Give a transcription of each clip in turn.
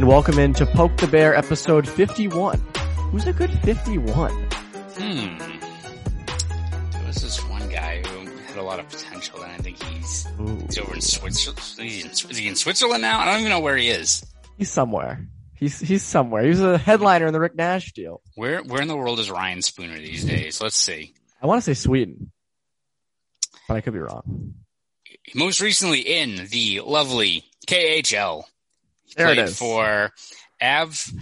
And welcome into Poke the Bear episode 51. Who's a good 51? Hmm. There was this one guy who had a lot of potential, and I think he's, he's over in Switzerland. He's in, is he in Switzerland now? I don't even know where he is. He's somewhere. He's he's somewhere. He was a headliner in the Rick Nash deal. Where where in the world is Ryan Spooner these days? Let's see. I want to say Sweden, but I could be wrong. Most recently in the lovely KHL. He There it played is. for Av.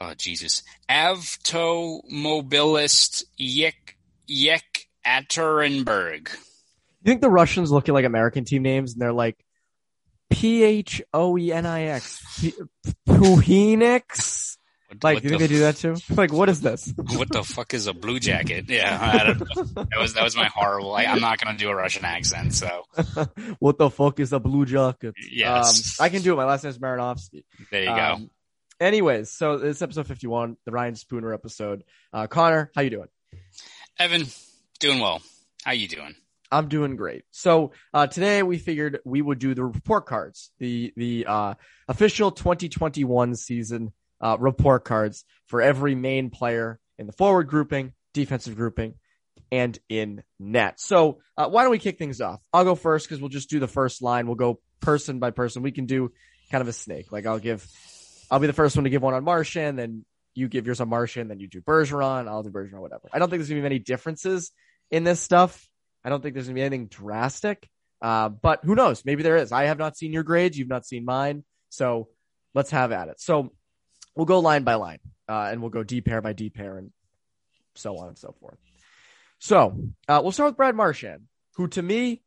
Oh Jesus, Avto Mobilist Yek Yek Aterinburg. You think the Russians look at like American team names and they're like P H O E N I X Puhinix? What- Like, what you think the they do that too? Like, what is this? what the fuck is a blue jacket? Yeah, I don't know. that was that was my horrible. I, I'm not gonna do a Russian accent, so what the fuck is a blue jacket? Yes. Um, I can do it. My last name is Marinofsky. there you go. Um, anyways, so this episode 51, the Ryan Spooner episode. Uh, Conor, how you doing? Evan, doing well. How you doing? I'm doing great. So uh, today we figured we would do the report cards, the the uh, official 2021 season uh, report cards for every main player in the forward grouping, defensive grouping, and in net. So uh, why don't we kick things off? I'll go first because we'll just do the first line. We'll go person by person. We can do kind of a snake. Like I'll give, I'll be the first one to give one on Marchand, then you give yours on Marchand, then you do Bergeron. I'll do Bergeron, whatever. I don't think there's gonna be many differences in this stuff. I don't think there's gonna be anything drastic. Uh, but who knows? Maybe there is. I have not seen your grades. You've not seen mine. So let's have at it. So we'll go line by line, uh, and we'll go D pair by D pair and so on and so forth. So uh, we'll start with Brad Marchand, who to me,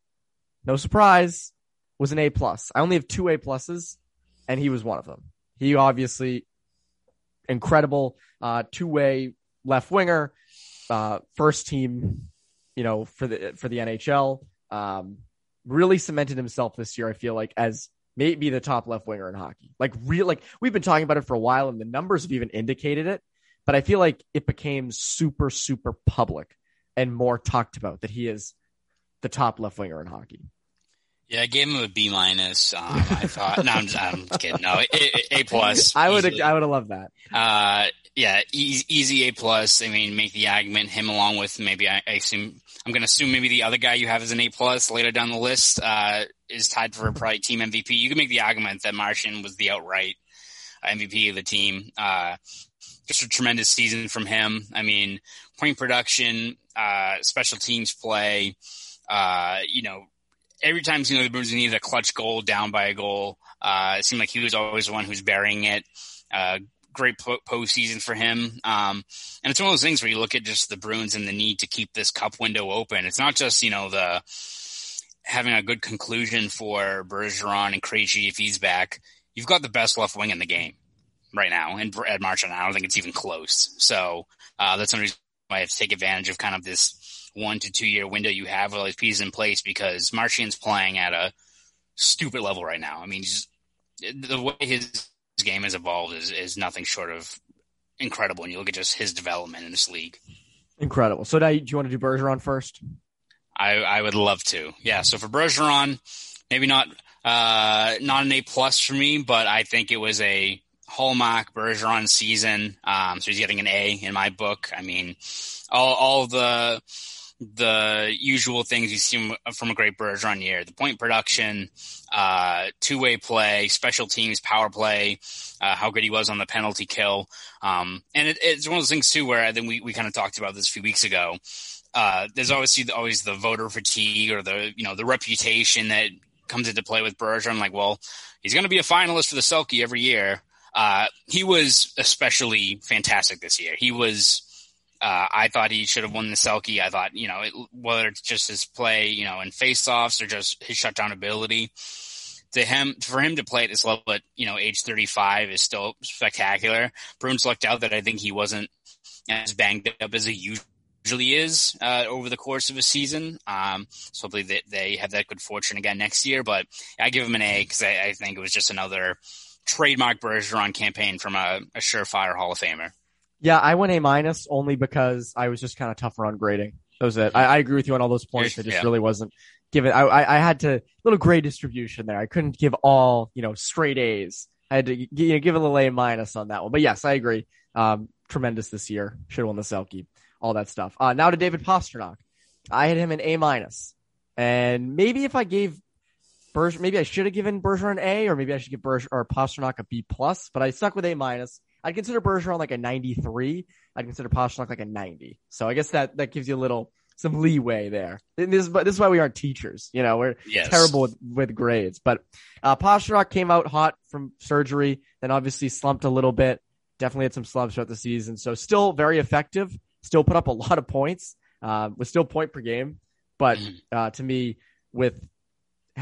no surprise, was an A plus. I only have two A pluses, and he was one of them. He obviously incredible uh, two way left winger, uh, first team, you know, for the for the NHL. Um, really cemented himself this year. I feel like as maybe the top left winger in hockey. Like real, like we've been talking about it for a while, and the numbers have even indicated it. But I feel like it became super, super public and more talked about that he is the top left winger in hockey. Yeah, I gave him a B minus. Um, I thought. no, I'm just, I'm just kidding. No, A, A- plus. I would, easily. I would have loved that. Uh, yeah, easy, easy A plus. I mean, make the argument him along with maybe I, I assume I'm going to assume maybe the other guy you have as an A plus later down the list uh, is tied for a probably team MVP. You can make the argument that Marchand was the outright MVP of the team. Uh, just a tremendous season from him. I mean, point production, uh, special teams play. Uh, you know, every time you know the Bruins needed a clutch goal down by a goal, uh, it seemed like he was always the one who's burying it. Uh, great po- postseason for him. Um, and it's one of those things where you look at just the Bruins and the need to keep this cup window open. It's not just, you know, the having a good conclusion for Bergeron and Krejci if he's back. You've got the best left wing in the game right now. And Ed Marchand, I don't think it's even close. So, uh, that's one reason why I have to take advantage of kind of this one to two year window you have with all these pieces in place because Marchand's playing at a stupid level right now. I mean, the way his his game has evolved is, is nothing short of incredible And you look at just his development in this league. Incredible. So now, do you want to do Bergeron first? I, I would love to. Yeah. So for Bergeron, maybe not uh, not an A plus for me, but I think it was a hallmark Bergeron season. Um, so he's getting an A in my book. I mean, all all the the usual things you see from a great Bergeron year: the point production, uh, two way play, special teams, power play, uh, how good he was on the penalty kill. Um, and it, it's one of those things too where I think we, we kind of talked about this a few weeks ago. Uh, there's obviously always the voter fatigue or the you know the reputation that comes into play with Bergeron. Like, well, he's going to be a finalist for the Selke every year. Uh, he was especially fantastic this year. He was. Uh, I thought he should have won the Selke. I thought, you know, it, whether it's just his play, you know, in face-offs or just his shutdown ability, to him for him to play at this level at you know age 35 is still spectacular. Bruins lucked out that I think he wasn't as banged up as he usually is uh, over the course of a season. Um, so hopefully they, they have that good fortune again next year. But I give him an A because I, I, think it was just another trademark Bergeron campaign from a, a surefire Hall of Famer. Yeah, I went A minus only because I was just kind of tougher on grading. That was it. I, I, agree with you on all those points. I just yeah. really wasn't give it. I, I, I had to little grade distribution there. I couldn't give all you know straight A's. I had to you know, give a little A minus on that one. But yes, I agree. Um, tremendous this year. Should have won the Selke. All that stuff. Uh, now to David Pastrnak. I had him an A minus, and maybe if I gave Berger, maybe I should have given Bergeron an A, or maybe I should give Berger or Pastrnak a B plus. But I stuck with A minus. I'd consider Bergeron like a 93. I'd consider Pastrnak like a 90. So I guess that that gives you a little some leeway there. And this, this is why we aren't teachers. You know, we're yes. terrible with, with grades. But uh, Pastrnak came out hot from surgery, then obviously slumped a little bit. Definitely had some slumps throughout the season. So still very effective. Still put up a lot of points. Uh, was still point per game. But mm-hmm. uh, to me, with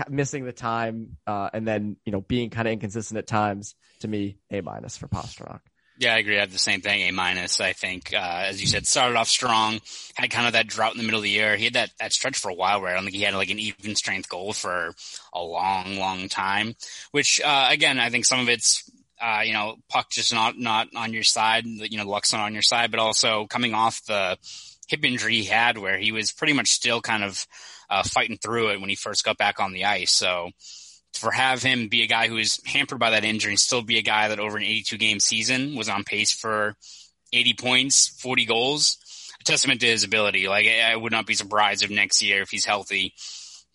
missing the time uh, and then you know being kind of inconsistent at times, to me, a minus for Pastrnak. Yeah, I agree. I have the same thing. A minus. I think, uh, as you said, started off strong, had kind of that drought in the middle of the year. He had that, that stretch for a while where I don't think he had like an even strength goal for a long, long time, which, uh, again, I think some of it's, uh, you know, puck just not, not on your side, you know, luck's not on your side, but also coming off the hip injury he had where he was pretty much still kind of, uh, fighting through it when he first got back on the ice. So, for have him be a guy who is hampered by that injury and still be a guy that over an 82 game season was on pace for 80 points, 40 goals, a testament to his ability. Like I would not be surprised if next year, if he's healthy,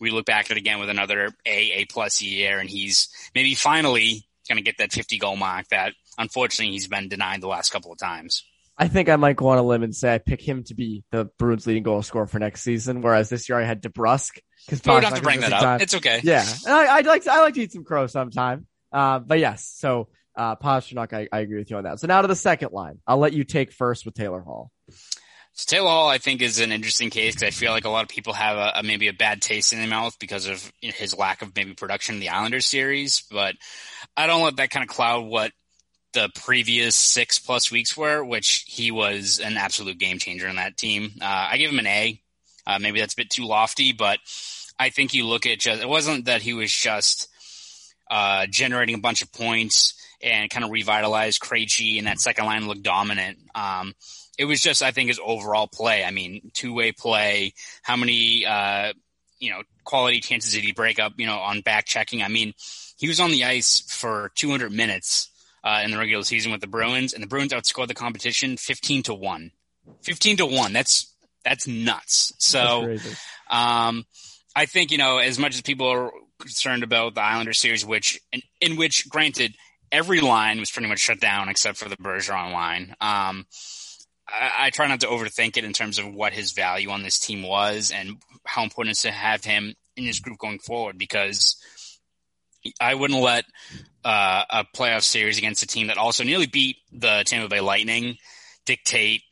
we look back at it again with another A, A plus year and he's maybe finally going to get that 50 goal mark that unfortunately he's been denied the last couple of times. I think I might go on a limb and say I pick him to be the Bruins leading goal scorer for next season, whereas this year I had DeBrusk. Because don't have to bring that up. Time. It's okay. Yeah, and I, would like to, I like to eat some crow sometime. Uh, but yes, so uh, Pastrnak, I, I agree with you on that. So now to the second line. I'll let you take first with Taylor Hall. So Taylor Hall, I think, is an interesting case because I feel like a lot of people have a, a, maybe a bad taste in their mouth because of his lack of maybe production in the Islanders series. But I don't let that kind of cloud what the previous six plus weeks were, which he was an absolute game changer in that team. Uh, I give him an A. Uh, maybe that's a bit too lofty, but I think you look at just, it wasn't that he was just, uh, generating a bunch of points and kind of revitalized Krejci and that second line looked dominant. Um, it was just, I think, his overall play. I mean, two way play, how many, uh, you know, quality chances did he break up, you know, on back checking? I mean, he was on the ice for 200 minutes uh, in the regular season with the Bruins, and the Bruins outscored the competition fifteen to one. Fifteen to one. That's that's nuts. So, that's um, I think you know as much as people are concerned about the Islander series, which in, in which, granted, every line was pretty much shut down except for the Bergeron line. Um, I, I, try not to overthink it in terms of what his value on this team was and how important it is to have him in this group going forward because I wouldn't let uh, a playoff series against a team that also nearly beat the Tampa Bay Lightning dictate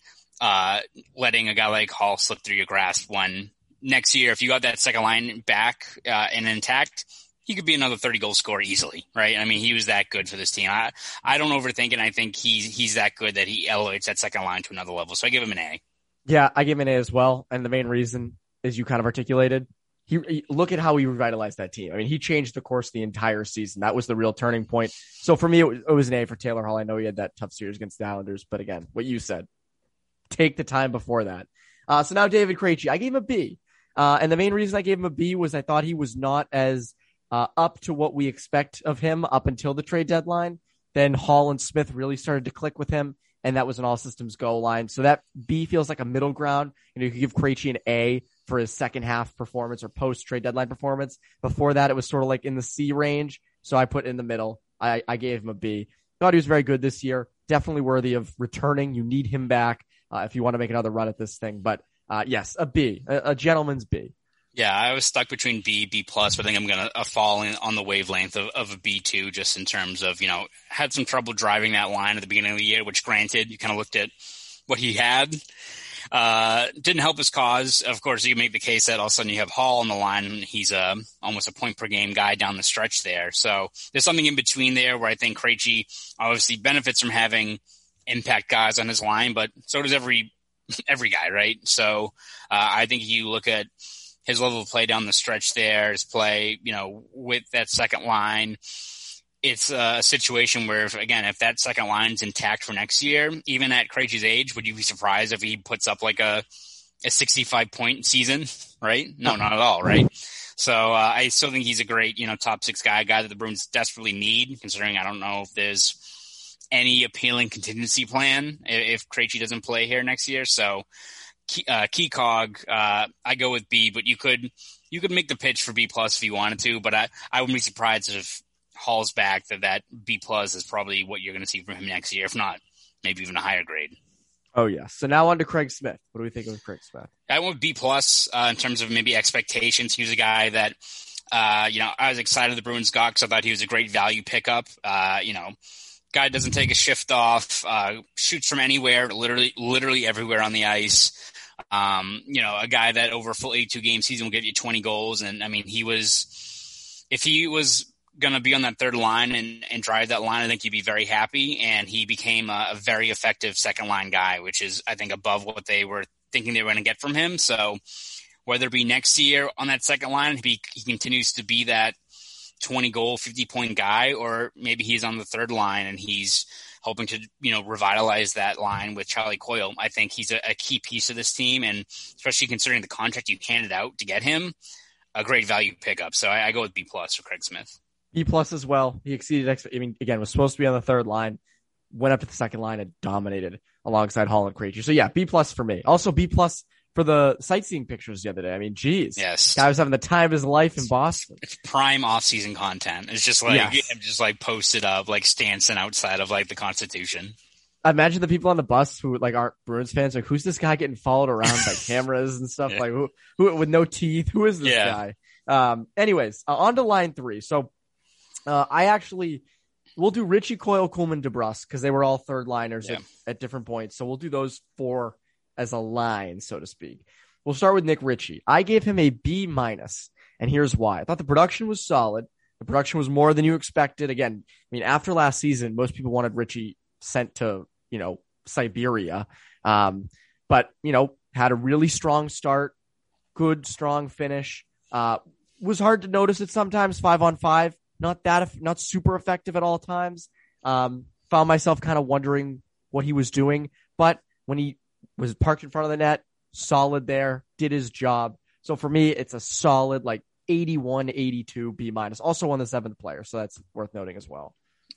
uh, letting a guy like Hall slip through your grasp when next year, if you got that second line back uh, and intact, he could be another 30 goal scorer easily, right? I mean, he was that good for this team. I, I don't overthink it. I think he's, he's that good that he elevates that second line to another level. So I give him an A. Yeah, I give him an A as well. And the main reason is you kind of articulated he look at how he revitalized that team. I mean, he changed the course the entire season. That was the real turning point. So for me, it was, it was an A for Taylor Hall. I know he had that tough series against the Islanders, but again, what you said, take the time before that. Uh, so now David Krejci, I gave him a B. Uh, and the main reason I gave him a B was I thought he was not as uh, up to what we expect of him up until the trade deadline. Then Hall and Smith really started to click with him, and that was an all systems go line. So that B feels like a middle ground. You know, you could give Krejci an A for his second half performance or post trade deadline performance. Before that, it was sort of like in the C range. So I put in the middle. I, I gave him a B. Thought he was very good this year. Definitely worthy of returning. You need him back uh, if you want to make another run at this thing. But uh, yes, a B, a, a gentleman's B. Yeah, I was stuck between B, B plus, but I think I'm gonna uh, fall in on the wavelength of, of a B two, just in terms of you know had some trouble driving that line at the beginning of the year, which granted you kind of looked at what he had. Uh, didn't help his cause. Of course, you make the case that all of a sudden you have Hall on the line. He's a almost a point per game guy down the stretch there. So there's something in between there where I think Krejci obviously benefits from having impact guys on his line, but so does every every guy, right? So uh, I think you look at his level of play down the stretch there, his play, you know, with that second line. It's a situation where, if, again, if that second line's intact for next year, even at Krejci's age, would you be surprised if he puts up like a a 65 point season? Right? No, not at all. Right? So uh, I still think he's a great, you know, top six guy, guy that the Bruins desperately need. Considering I don't know if there's any appealing contingency plan if Krejci doesn't play here next year. So uh, key cog, uh, I go with B, but you could you could make the pitch for B plus if you wanted to, but I, I wouldn't be surprised if Hall's back that that B plus is probably what you're going to see from him next year, if not maybe even a higher grade. Oh yeah. So now on to Craig Smith. What do we think of Craig Smith? I went B plus uh, in terms of maybe expectations. He was a guy that uh, you know I was excited the Bruins got because I thought he was a great value pickup. Uh, you know, guy doesn't take a shift off, uh, shoots from anywhere, literally literally everywhere on the ice. Um, you know, a guy that over a full 82 game season will get you 20 goals. And I mean, he was, if he was going to be on that third line and, and drive that line, I think he'd be very happy. And he became a, a very effective second line guy, which is, I think, above what they were thinking they were going to get from him. So whether it be next year on that second line, he, he continues to be that 20 goal, 50 point guy, or maybe he's on the third line and he's, hoping to you know revitalize that line with Charlie Coyle. I think he's a, a key piece of this team, and especially considering the contract you handed out to get him, a great value pickup. So I, I go with B plus for Craig Smith. B plus as well. He exceeded. I mean, again, was supposed to be on the third line, went up to the second line and dominated alongside Hall and Krejci. So yeah, B plus for me. Also B plus for the sightseeing pictures the other day. I mean, geez, yes, guy was having the time of his life in Boston. It's prime off-season content. It's just like yes. just like posted up, like Stanson outside of like the Constitution. I imagine the people on the bus who like aren't Bruins fans, like who's this guy getting followed around by cameras and stuff? yeah. Like who, who with no teeth? Who is this yeah. guy? Um, anyways, uh, on to line three. So, uh, I actually we'll do Ritchie, Coyle, Kuhlman, DeBrusk because they were all third liners yeah. at, at different points. So we'll do those four as a line, so to speak. We'll start with Nick Ritchie. I gave him a B minus, and here's why. I thought the production was solid. The production was more than you expected. Again, I mean, after last season, most people wanted Ritchie sent to, you know, Siberia. Um, but, you know, had a really strong start, good, strong finish. Uh, was hard to notice it sometimes, five on five. Not that, not super effective at all times. Um, found myself kind of wondering what he was doing. But when he was parked in front of the net, solid there, did his job. So for me, it's a solid like 81, 82 B minus. Also on the seventh player, so that's worth noting as well.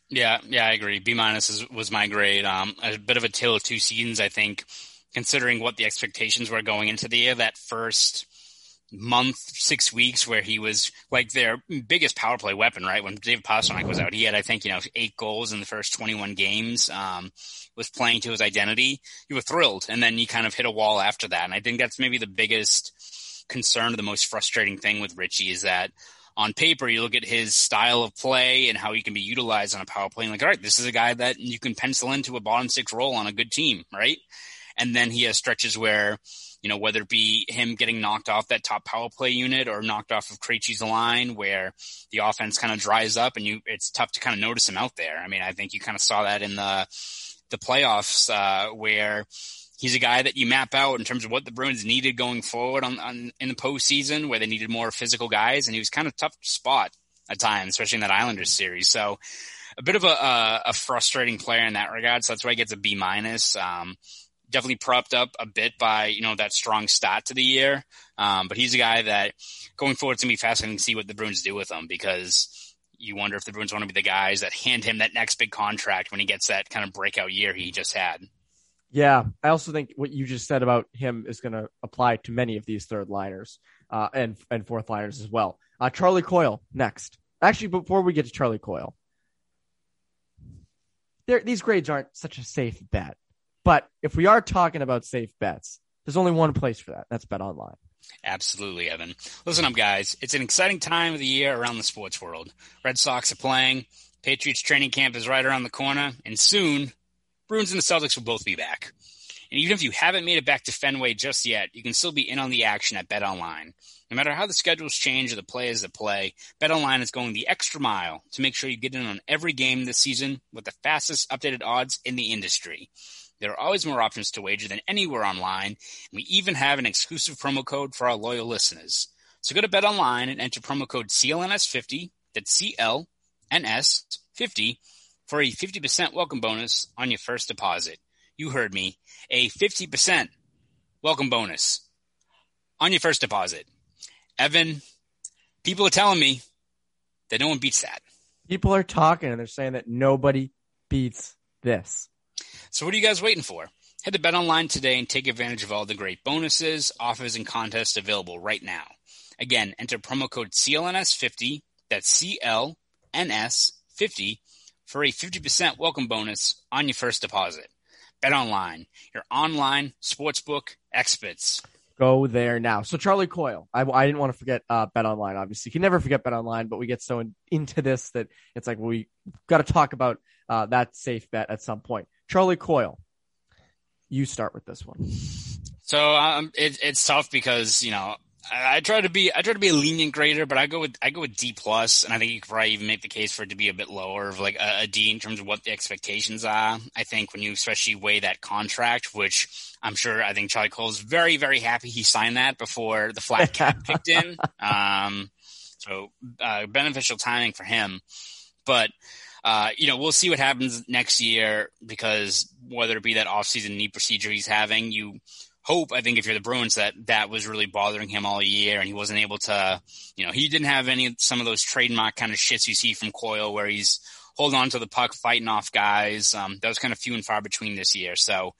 Yeah, yeah, I agree. B minus was my grade. Um, a bit of a tale of two seasons, I think, considering what the expectations were going into the year. That first month, six weeks, where he was like their biggest power play weapon, right? When David Pastrnak was out, he had, I think, you know, eight goals in the first 21 games, um, was playing to his identity. You were thrilled. And then you kind of hit a wall after that. And I think that's maybe the biggest concern, the most frustrating thing with Ritchie is that on paper, you look at his style of play and how he can be utilized on a power play. And like, all right, this is a guy that you can pencil into a bottom six role on a good team, right? And then he has stretches where, you know, whether it be him getting knocked off that top power play unit or knocked off of Krejci's line where the offense kind of dries up and you, it's tough to kind of notice him out there. I mean, I think you kind of saw that in the, the playoffs, uh, where he's a guy that you map out in terms of what the Bruins needed going forward on, on in the postseason where they needed more physical guys. And he was kind of tough spot at times, especially in that Islanders series. So, a bit of a, a, a, frustrating player in that regard. So that's why he gets a B minus. Um, definitely propped up a bit by you know that strong start to the year. Um, but he's a guy that going forward it's gonna be fascinating to see what the Bruins do with him because you wonder if the Bruins want to be the guys that hand him that next big contract when he gets that kind of breakout year he just had. Yeah, I also think what you just said about him is going to apply to many of these third liners uh, and and fourth liners as well. Uh, Charlie Coyle next. Actually, before we get to Charlie Coyle, these grades aren't such a safe bet but if we are talking about safe bets, there's only one place for that. That's BetOnline. Absolutely, Evan. Listen up, guys. It's an exciting time of the year around the sports world. Red Sox are playing. Patriots training camp is right around the corner, and soon, Bruins and the Celtics will both be back. And even if you haven't made it back to Fenway just yet, you can still be in on the action at BetOnline. No matter how the schedules change or the players that play, BetOnline is going the extra mile to make sure you get in on every game this season with the fastest updated odds in the industry. There are always more options to wager than anywhere online, and we even have an exclusive promo code for our loyal listeners. So go to BetOnline and enter promo code CLNS50, that's CLNS50, for a 50% welcome bonus on your first deposit. You heard me. A 50% welcome bonus on your first deposit. Evan, people are telling me that no one beats that. People are talking and they're saying that nobody beats this. So what are you guys waiting for? Head to BetOnline today and take advantage of all the great bonuses, offers, and contests available right now. Again, enter promo code CLNS50, that's CLNS50, for a 50% welcome bonus on your first deposit. BetOnline, your online sportsbook experts. Go there now. So Charlie Coyle, I, I didn't want to forget uh, BetOnline. Obviously, you can never forget BetOnline, but we get so in, into this that it's like we got to talk about uh, that safe bet at some point. Charlie Coyle, you start with this one. So um, it, it's tough because you know I, I, try to be I try to be a lenient grader, but I go with I go with D plus, and I think you could probably even make the case for it to be a bit lower of like a, a D in terms of what the expectations are. I think when you especially weigh that contract, which I'm sure I think Charlie Coyle's very very happy he signed that before the flat cap kicked in. Um, so uh, beneficial timing for him, but uh, you know, we'll see what happens next year because whether it be that offseason knee procedure he's having, you hope, I think, if you're the Bruins, that that was really bothering him all year and he wasn't able to, you know, he didn't have any, some of those trademark kind of shits you see from Coyle where he's holding on to the puck, fighting off guys. Um, that was kind of few and far between this year. So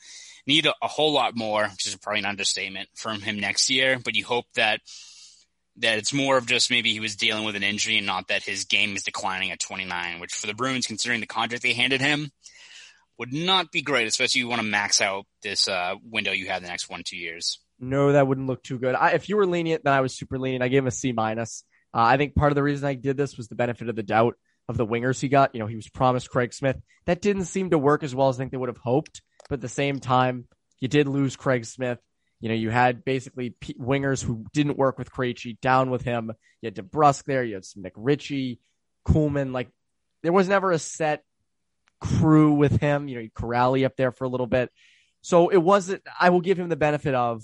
need a, a whole lot more, which is probably an understatement from him next year, but you hope that that it's more of just maybe he was dealing with an injury and not that his game is declining at 29, which for the Bruins, considering the contract they handed him, would not be great, especially you want to max out this uh, window you have the next one, two years. No, that wouldn't look too good. I, if you were lenient, then I was super lenient. I gave him a C minus. Uh, I think part of the reason I did this was the benefit of the doubt of the wingers he got. You know, he was promised Craig Smith. That didn't seem to work as well as I think they would have hoped. But at the same time, you did lose Craig Smith. You know, you had basically P- wingers who didn't work with Krejci down with him. You had DeBrusk there. You had some Nick Ritchie, Kuhlman. Like there was never a set crew with him. You know, Kuraly up there for a little bit. So it wasn't, I will give him the benefit of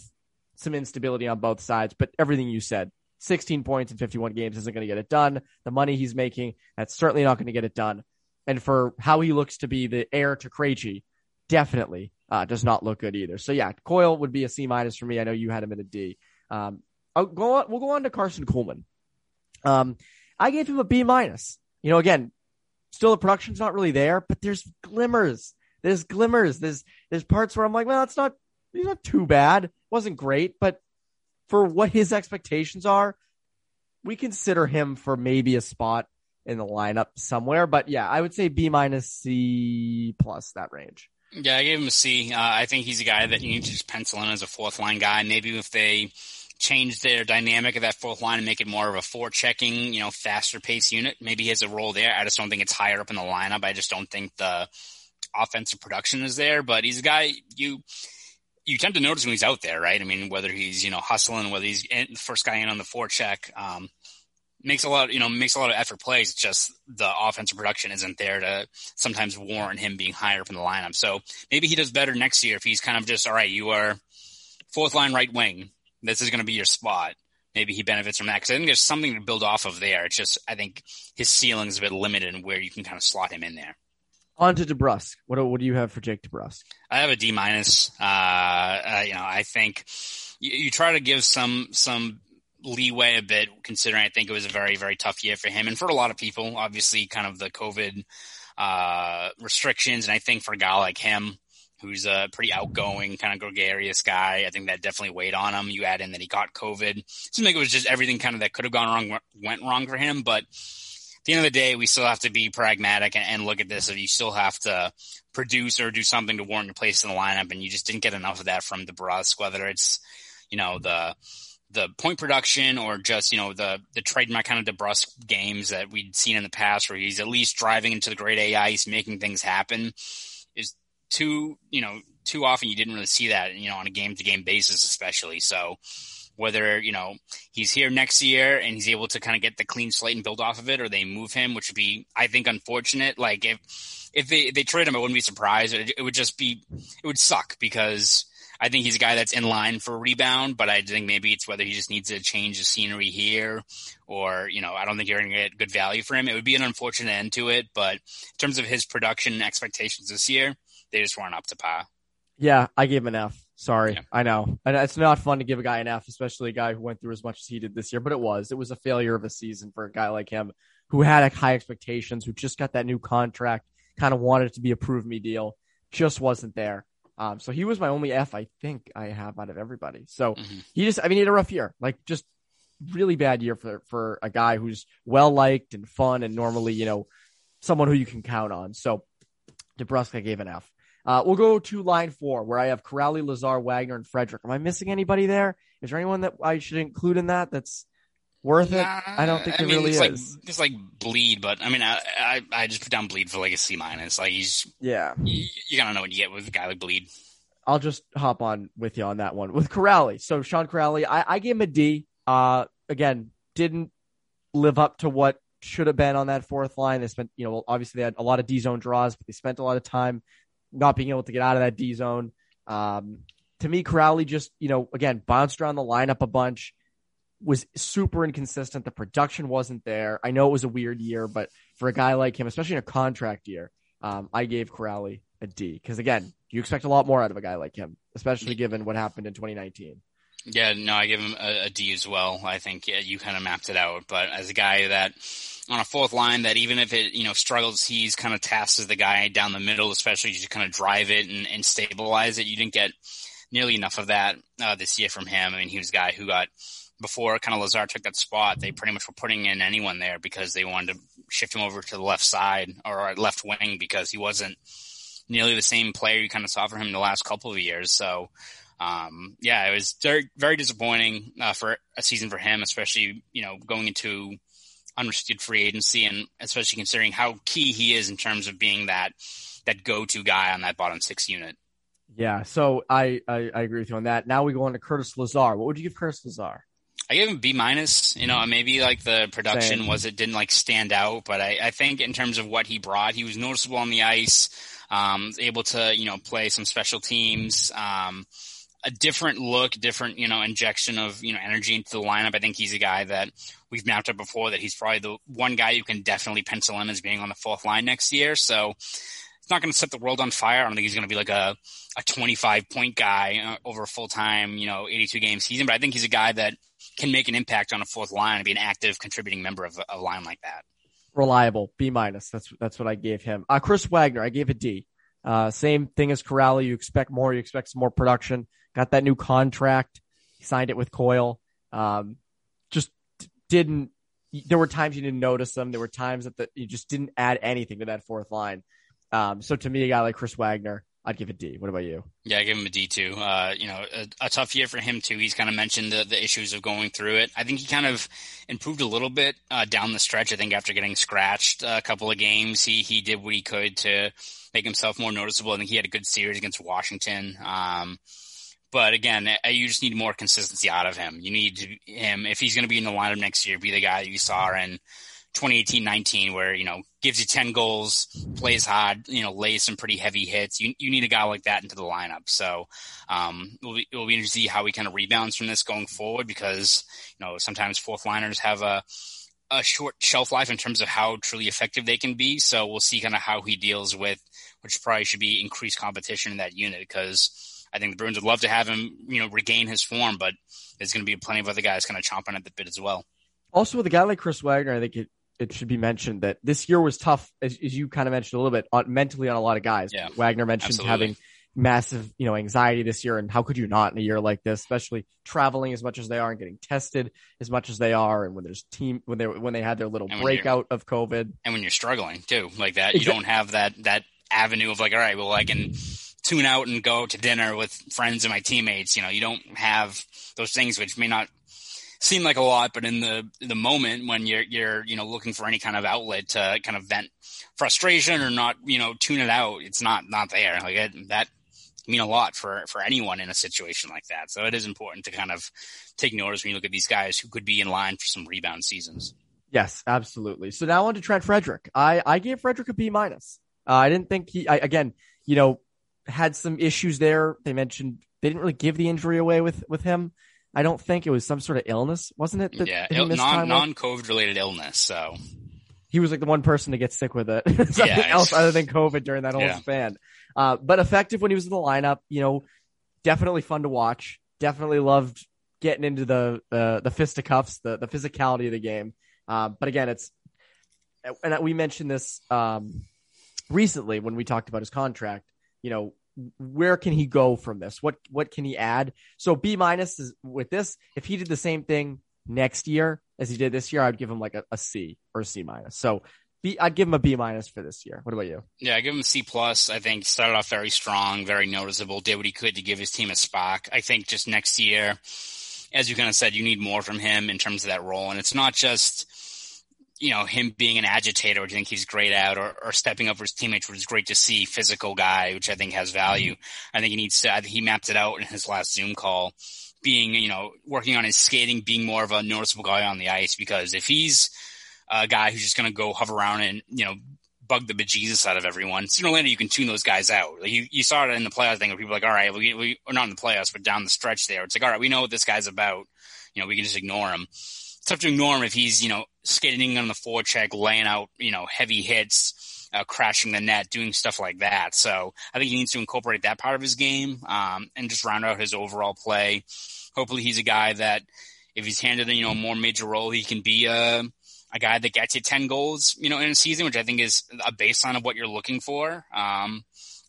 some instability on both sides, but everything you said, 16 points in 51 games isn't going to get it done. The money he's making, that's certainly not going to get it done. And for how he looks to be the heir to Krejci, definitely uh, does not look good either. So yeah, Coyle would be a C minus for me. I know you had him in a D. Um, I'll go on, we'll go on to Karson Kuhlman. Um, I gave him a B minus. You know, again, still the production's not really there, but there's glimmers. There's glimmers. There's there's parts where I'm like, well, it's not he's not too bad. It wasn't great, but for what his expectations are, we consider him for maybe a spot in the lineup somewhere. But yeah, I would say B minus C plus that range. Yeah, I gave him a C. Uh, I think he's a guy that you need to just pencil in as a fourth line guy. Maybe if they change their dynamic of that fourth line and make it more of a four checking, you know, faster pace unit, maybe he has a role there. I just don't think it's higher up in the lineup. I just don't think the offensive production is there. But he's a guy you you tend to notice when he's out there, right? I mean, whether he's you know hustling, whether he's in, the first guy in on the forecheck. Um, makes a lot, you know, makes a lot of effort plays. It's just the offensive production isn't there to sometimes warrant him being higher up in the lineup. So maybe he does better next year if he's kind of just all right. You are fourth line right wing. This is going to be your spot. Maybe he benefits from that because I think there's something to build off of there. It's just I think his ceiling is a bit limited in where you can kind of slot him in there. On to DeBrusk. What what do you have for Jake DeBrusk? I have a D minus. Uh, uh, you know, I think you, you, try to give some some leeway a bit, considering I think it was a very, very tough year for him and for a lot of people. Obviously, kind of the COVID uh, restrictions, and I think for a guy like him, who's a pretty outgoing, kind of gregarious guy, I think that definitely weighed on him. You add in that he got COVID. It seemed like it was just everything kind of that could have gone wrong went wrong for him, but. At the end of the day, we still have to be pragmatic and, and look at this. If you still have to produce or do something to warrant your place in the lineup, and you just didn't get enough of that from DeBrusk, whether it's you know the the point production or just you know the the trademark kind of DeBrusk games that we'd seen in the past, where he's at least driving into the great A ice, making things happen, is too you know too often you didn't really see that you know on a game to game basis, especially so. Whether you know he's here next year and he's able to kind of get the clean slate and build off of it, or they move him, which would be, I think, unfortunate. Like if if they they trade him, I wouldn't be surprised. It, it would just be it would suck because I think he's a guy that's in line for a rebound, but I think maybe it's whether he just needs to change the scenery here or, you know, I don't think you're going to get good value for him. It would be an unfortunate end to it, but in terms of his production expectations this year, they just weren't up to par. Yeah, I gave him an F. Sorry. Yeah. I know. And it's not fun to give a guy an F, especially a guy who went through as much as he did this year, but it was. It was a failure of a season for a guy like him who had high expectations, who just got that new contract, kind of wanted it to be a prove me deal, just wasn't there. Um, so he was my only F I think I have out of everybody. So mm-hmm. he just, I mean, he had a rough year, like just really bad year for, for a guy who's well liked and fun and normally, you know, someone who you can count on. So DeBrusk, I gave an F. Uh, we'll go to line four where I have Kuraly, Lazar, Wagner, and Frederick. Am I missing anybody there? Is there anyone that I should include in that? That's worth it? I don't think it mean, really it's is. Like, it's like Blidh, but I mean, I, I, I just put down Blidh for like a C minus. Like he's yeah, you, you, gotta know what you get with a guy like Blidh. I'll just hop on with you on that one with Kuraly. So Sean Kuraly, I, I gave him a D. Uh, again, didn't live up to what should have been on that fourth line. They spent, you know, obviously they had a lot of D zone draws, but they spent a lot of time not being able to get out of that D zone. Um, to me, Kuraly just, you know, again, bounced around the lineup a bunch was super inconsistent. The production wasn't there. I know it was a weird year, but for a guy like him, especially in a contract year, um, I gave Kuraly a D because again, you expect a lot more out of a guy like him, especially given what happened in 2019. Yeah, no, I give him a, a D as well. I think yeah, you kind of mapped it out, but as a guy that on a fourth line that even if it you know struggles, he's kind of tasked as the guy down the middle, especially to kind of drive it and, and stabilize it. You didn't get nearly enough of that uh, this year from him. I mean, he was a guy who got before kind of Lazar took that spot, they pretty much were putting in anyone there because they wanted to shift him over to the left side or left wing because he wasn't nearly the same player you kind of saw from him the last couple of years. So, um, yeah, it was very, very disappointing uh, for a season for him, especially, you know, going into unrestricted free agency and especially considering how key he is in terms of being that, that go-to guy on that bottom six unit. Yeah, so I, I, I agree with you on that. Now we go on to Curtis Lazar. What would you give Curtis Lazar? I gave him B minus. You know, maybe like the production Same. was it didn't like stand out, but I, I think in terms of what he brought, he was noticeable on the ice. Um, able to you know play some special teams. Um, a different look, different, you know, injection of, you know, energy into the lineup. I think he's a guy that we've mapped up before that he's probably the one guy you can definitely pencil in as being on the fourth line next year. So it's not going to set the world on fire. I don't think he's going to be like a, a 25 point guy uh, over a full time, you know, 82 game season, but I think he's a guy that can make an impact on a fourth line and be an active contributing member of a, line like that. Reliable, B minus. That's that's what I gave him. Uh, Chris Wagner, I gave a D. Uh, same thing as Kuraly. You expect more. You expect some more production. Got that new contract. He signed it with Coyle. Um, just didn't. There were times you didn't notice them. There were times that the, you just didn't add anything to that fourth line. Um, so to me, a guy like Chris Wagner, I'd give a D. What about you? Yeah, I give him a D too. Uh, you know, a, a, tough year for him too. He's kind of mentioned the, the issues of going through it. I think he kind of improved a little bit uh, down the stretch. I think after getting scratched a couple of games, he he did what he could to make himself more noticeable. I think he had a good series against Washington. Um, but again, you just need more consistency out of him. You need him if he's going to be in the lineup next year, be the guy that you saw in 2018-19 where, you know, gives you 10 goals, plays hard, you know, lays some pretty heavy hits. You, you need a guy like that into the lineup. So, um, it'll be, it'll be interesting to see how he kind of rebounds from this going forward because, you know, sometimes fourth liners have a, a short shelf life in terms of how truly effective they can be. So we'll see kind of how he deals with, which probably should be increased competition in that unit because I think the Bruins would love to have him, you know, regain his form, but there's going to be plenty of other guys kind of chomping at the bit as well. Also, with a guy like Chris Wagner, I think it, it should be mentioned that this year was tough, as, as you kind of mentioned a little bit, on, mentally on a lot of guys. Yeah, Wagner mentioned absolutely. having massive, you know, anxiety this year, and how could you not in a year like this, especially traveling as much as they are and getting tested as much as they are, and when there's team when they when they had their little breakout of COVID, and when you're struggling too, like that, exactly. you don't have that that avenue of like, all right, well, I can tune out and go to dinner with friends and my teammates. You know, you don't have those things which may not seem like a lot, but in the the moment when you're you're you know looking for any kind of outlet to kind of vent frustration or not you know tune it out, it's not not there. Like it, that mean a lot for for anyone in a situation like that. So it is important to kind of take notice when you look at these guys who could be in line for some rebound seasons. Yes, absolutely. So now on to Trent Frederick. I I gave Frederick a B minus. Uh, I didn't think he. I, again, you know, had some issues there. They mentioned they didn't really give the injury away with with him. I don't think it was some sort of illness, wasn't it? yeah, Il- non non COVID related illness. So he was like the one person to get sick with it. Something yeah, else other than COVID during that whole yeah. span. Uh, but effective when he was in the lineup. You know, definitely fun to watch. Definitely loved getting into the uh, the fisticuffs, the the physicality of the game. Uh, but again, it's and we mentioned this um, recently when we talked about his contract. You know, where can he go from this? What what can he add? So B minus is with this. If he did the same thing next year as he did this year, I'd give him like a, a C or a C minus. So B, I'd give him a B minus for this year. What about you? Yeah, I give him a C plus. I think started off very strong, very noticeable. Did what he could to give his team a spark. I think just next year, as you kind of said, you need more from him in terms of that role, and it's not just you know him being an agitator, which I think he's great at, or, or stepping up for his teammates, which is great to see. Physical guy, which I think has value. Mm-hmm. I think he needs to. I think he mapped it out in his last Zoom call, being you know working on his skating, being more of a noticeable guy on the ice. Because if he's a guy who's just going to go hover around and you know bug the bejesus out of everyone. Sooner or later, you can tune those guys out. Like you, you saw it in the playoffs thing where people are like, all right, we, we, are not in the playoffs, but down the stretch there, it's like, all right, we know what this guy's about. You know, we can just ignore him. Tough to ignore him if he's, you know, skating on the forecheck, laying out, you know, heavy hits, uh, crashing the net, doing stuff like that. So I think he needs to incorporate that part of his game, um, and just round out his overall play. Hopefully he's a guy that if he's handed, you know, a more major role, he can be, a, a guy that gets you 10 goals, you know, in a season, which I think is a baseline of what you're looking for, um,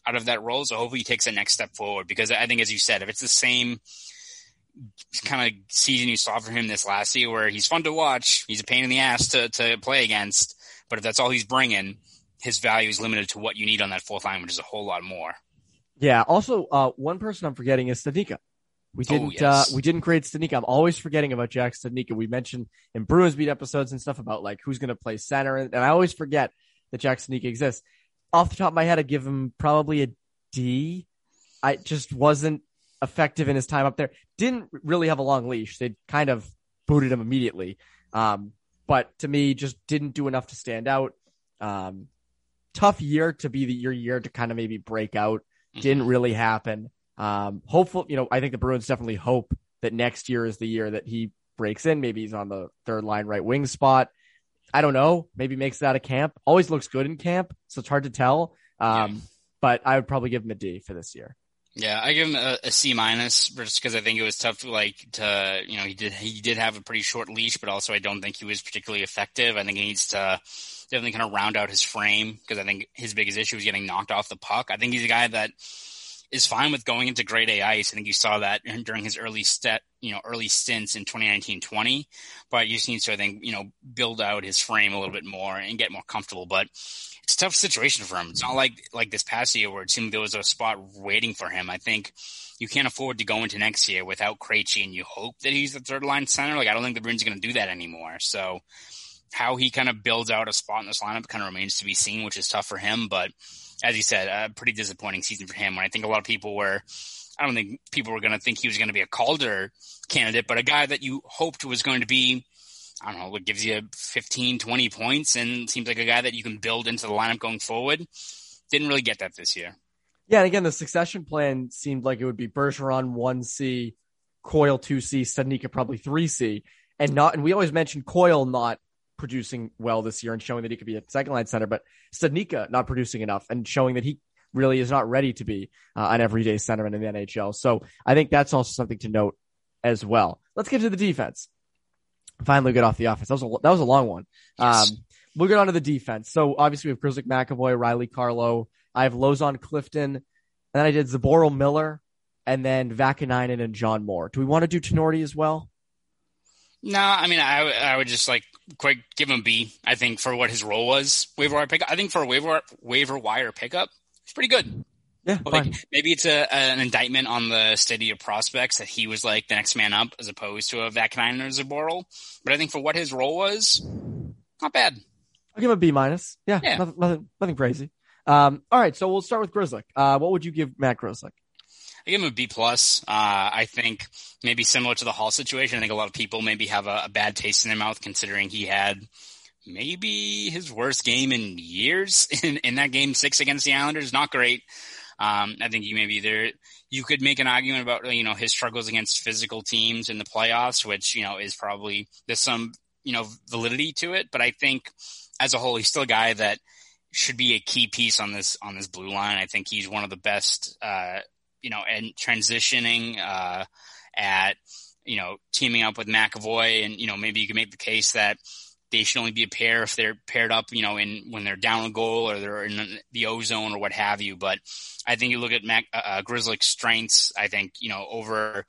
out of that role. So hopefully he takes a next step forward because I think, as you said, if it's the same kind of season you saw for him this last year where he's fun to watch, he's a pain in the ass to, to play against, but if that's all he's bringing, his value is limited to what you need on that fourth line, which is a whole lot more. Yeah. Also, uh, one person I'm forgetting is Studnicka. We oh, didn't oh, yes. uh, we didn't create Studnicka. I'm always forgetting about Jack Studnicka. We mentioned in Bruins beat episodes and stuff about like who's going to play center, and I always forget that Jack Studnicka exists. Off the top of my head, I'd give him probably a D. I just wasn't effective in his time up there. Didn't really have a long leash. They kind of booted him immediately. Um, but to me, just didn't do enough to stand out. Um, tough year to be the your year to kind of maybe break out. Didn't mm-hmm. really happen. Um, hopeful, you know, I think the Bruins definitely hope that next year is the year that he breaks in. Maybe he's on the third line right wing spot. I don't know. Maybe makes it out of camp. Always looks good in camp, so it's hard to tell. Um, yeah. but I would probably give him a D for this year. Yeah, I give him a, a C minus just because I think it was tough. To, like to you know, he did he did have a pretty short leash, but also I don't think he was particularly effective. I think he needs to definitely kind of round out his frame because I think his biggest issue was getting knocked off the puck. I think he's a guy that is fine with going into grade A ice. I think you saw that during his early step, you know, early stints in 2019-20, but you just needs to, I think, you know, build out his frame a little bit more and get more comfortable. But it's a tough situation for him. It's not like, like this past year where it seemed there was a spot waiting for him. I think you can't afford to go into next year without Krejci and you hope that he's the third line center. Like, I don't think the Bruins are going to do that anymore. So how he kind of builds out a spot in this lineup kind of remains to be seen, which is tough for him, but as you said, a pretty disappointing season for him. When I think a lot of people were, I don't think people were going to think he was going to be a Calder candidate, but a guy that you hoped was going to be, I don't know, what gives you 15, 20 points and seems like a guy that you can build into the lineup going forward. Didn't really get that this year. Yeah, and again, the succession plan seemed like it would be Bergeron one C, Coyle two C, Studnicka probably three C, and not. And we always mentioned Coyle not producing well this year and showing that he could be a second line center, but Studnicka not producing enough and showing that he really is not ready to be uh, an everyday centerman in the NHL. So I think that's also something to note as well. Let's get to the defense. Finally, get off the offense. That was a, that was a long one. Yes. Um, we'll get on to the defense. So obviously we have Grzelcyk McAvoy, Reilly Carlo. I have Lauzon Clifton. And then I did Zboril Miller and then Vaakanainen and John Moore. Do we want to do Tinordi as well? No, I mean, I, I would just like quick give him B. I think for what his role was, waiver wire pickup. I think for a waiver waiver wire pickup, it's pretty good. Yeah, like maybe it's a, an indictment on the steady of prospects that he was like the next man up as opposed to a Vaakanainen or Zboril. But I think for what his role was, not bad. I'll give him a B minus. Yeah, yeah. Nothing, nothing, nothing, crazy. Um, all right, so we'll start with Grzelcyk. Uh, what would you give Matt Grzelcyk? I give him a B plus. Uh, I think maybe similar to the Hall situation. I think a lot of people maybe have a, a bad taste in their mouth considering he had maybe his worst game in years in, in that game six against the Islanders. Not great. Um, I think you maybe there you could make an argument about you know his struggles against physical teams in the playoffs, which you know is probably there's some you know validity to it. But I think as a whole, he's still a guy that should be a key piece on this on this blue line. I think he's one of the best, uh, you know, and transitioning uh, at you know teaming up with McAvoy, and you know maybe you can make the case that they should only be a pair if they're paired up, you know, in when they're down a goal or they're in the ozone or what have you. But I think you look at Mac, uh, uh, strengths. I think you know over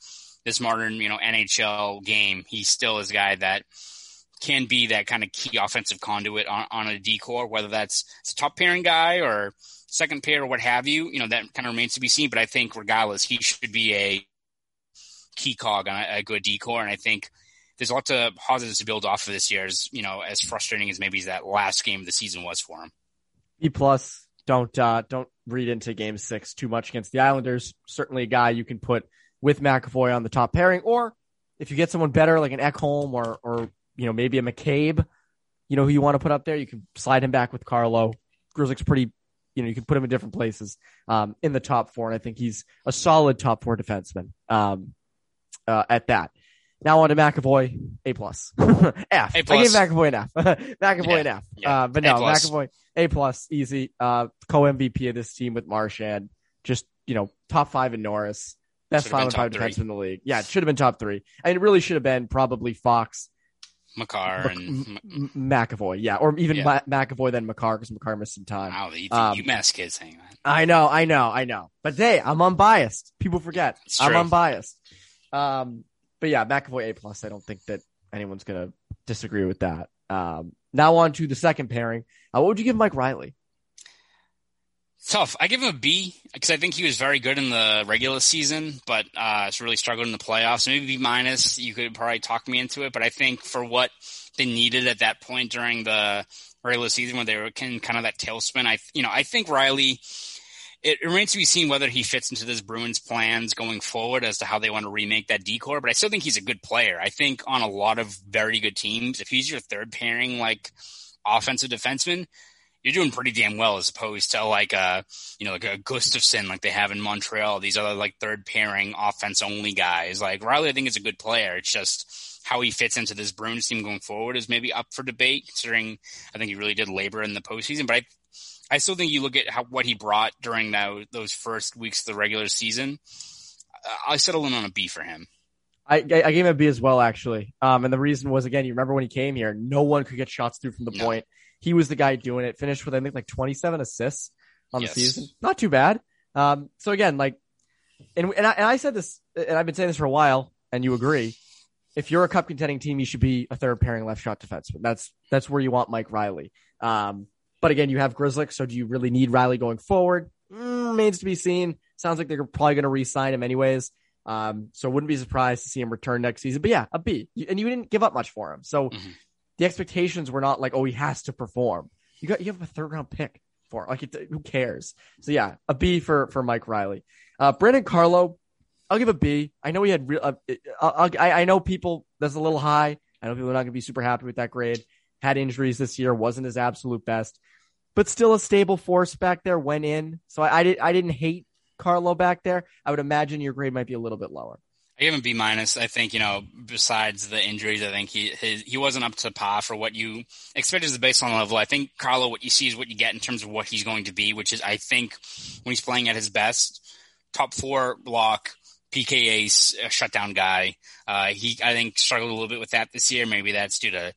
this modern, you know, NHL game, he still is a guy that can be that kind of key offensive conduit on, on a D corps, whether that's a top pairing guy or second pair or what have you. You know, that kind of remains to be seen. But I think regardless, he should be a key cog on a, a good D corps. And I think there's lots of positives to build off of this year. As you know, as frustrating as maybe that last game of the season was for him. B plus. Don't uh, don't read into Game Six too much against the Islanders. Certainly a guy you can put with McAvoy on the top pairing, or if you get someone better like an Ekholm or or you know maybe a McCabe, you know who you want to put up there, you can slide him back with Carlo. Grzelcyk's pretty you know, you can put him in different places um, in the top four, and I think he's a solid top four defenseman um, uh, at that. Now on to McAvoy, A plus, F. A plus. I gave McAvoy an F. McAvoy yeah. an F. Yeah. Uh, but no, McAvoy A plus, easy. Uh, co MVP of this team with Marchand. Just you know, top five in Norris, best five on five defenseman in the league. Yeah, it should have been top three, and it really should have been probably Fox, Makar, and M- McAvoy. Yeah, or even yeah. Ma- McAvoy then Makar because Makar missed some time. Wow, the, the um, UMass kids hang on. I know, I know, I know. But hey, I'm unbiased. People forget I'm unbiased. Um, but yeah, McAvoy A plus. I don't think that anyone's gonna disagree with that. Um, now on to the second pairing. Uh, what would you give Mike Reilly? Tough. I give him a B because I think he was very good in the regular season, but uh, it's really struggled in the playoffs. Maybe B minus. You could probably talk me into it, but I think for what they needed at that point during the regular season, when they were in kind of that tailspin, I you know I think Reilly it remains to be seen whether he fits into this Bruins plans going forward as to how they want to remake that D corps. But I still think he's a good player. I think on a lot of very good teams, if he's your third pairing, like offensive defenseman, you're doing pretty damn well as opposed to like a, you know, like a Gustafsson like they have in Montreal, these other like third pairing offense only guys. Like Reilly, I think is a good player. It's just how he fits into this Bruins team going forward is maybe up for debate considering I think he really did labor in the postseason. But I I still think you look at how, what he brought during that, those first weeks of the regular season. I settle in on a B for him. I, I gave him a B as well, actually. Um, and the reason was again, you remember when he came here, no one could get shots through from the no. point. He was the guy doing it. Finished with I think like 27 assists on yes. the season. Not too bad. Um, so again, like, and and I, and I said this, and I've been saying this for a while, and you agree. If you're a cup contending team, you should be a third pairing left shot defenseman. That's that's where you want Mike Reilly. Um, but again, you have Grzelcyk, so do you really need Reilly going forward? Mm, remains to be seen. Sounds like they're probably going to re-sign him anyways. Um, so wouldn't be surprised to see him return next season. But yeah, a B. And you didn't give up much for him. So mm-hmm. the expectations were not like, oh, he has to perform. You got you have a third round pick for like it, who cares? So yeah, a B for for Mike Reilly. Uh, Brandon Carlo, I'll give a B. I know he had real. Uh, I, I know people that's a little high. I know people are not going to be super happy with that grade. Had injuries this year, wasn't his absolute best but still a stable force back there went in. So I, I did I didn't hate Carlo back there. I would imagine your grade might be a little bit lower. I give him B minus. I think you know, besides the injuries, I think he his, he wasn't up to par for what you expect as the baseline level. I think Carlo, what you see is what you get in terms of what he's going to be, which is I think when he's playing at his best, top four block, PK ace, shutdown guy. Uh, he I think struggled a little bit with that this year. Maybe that's due to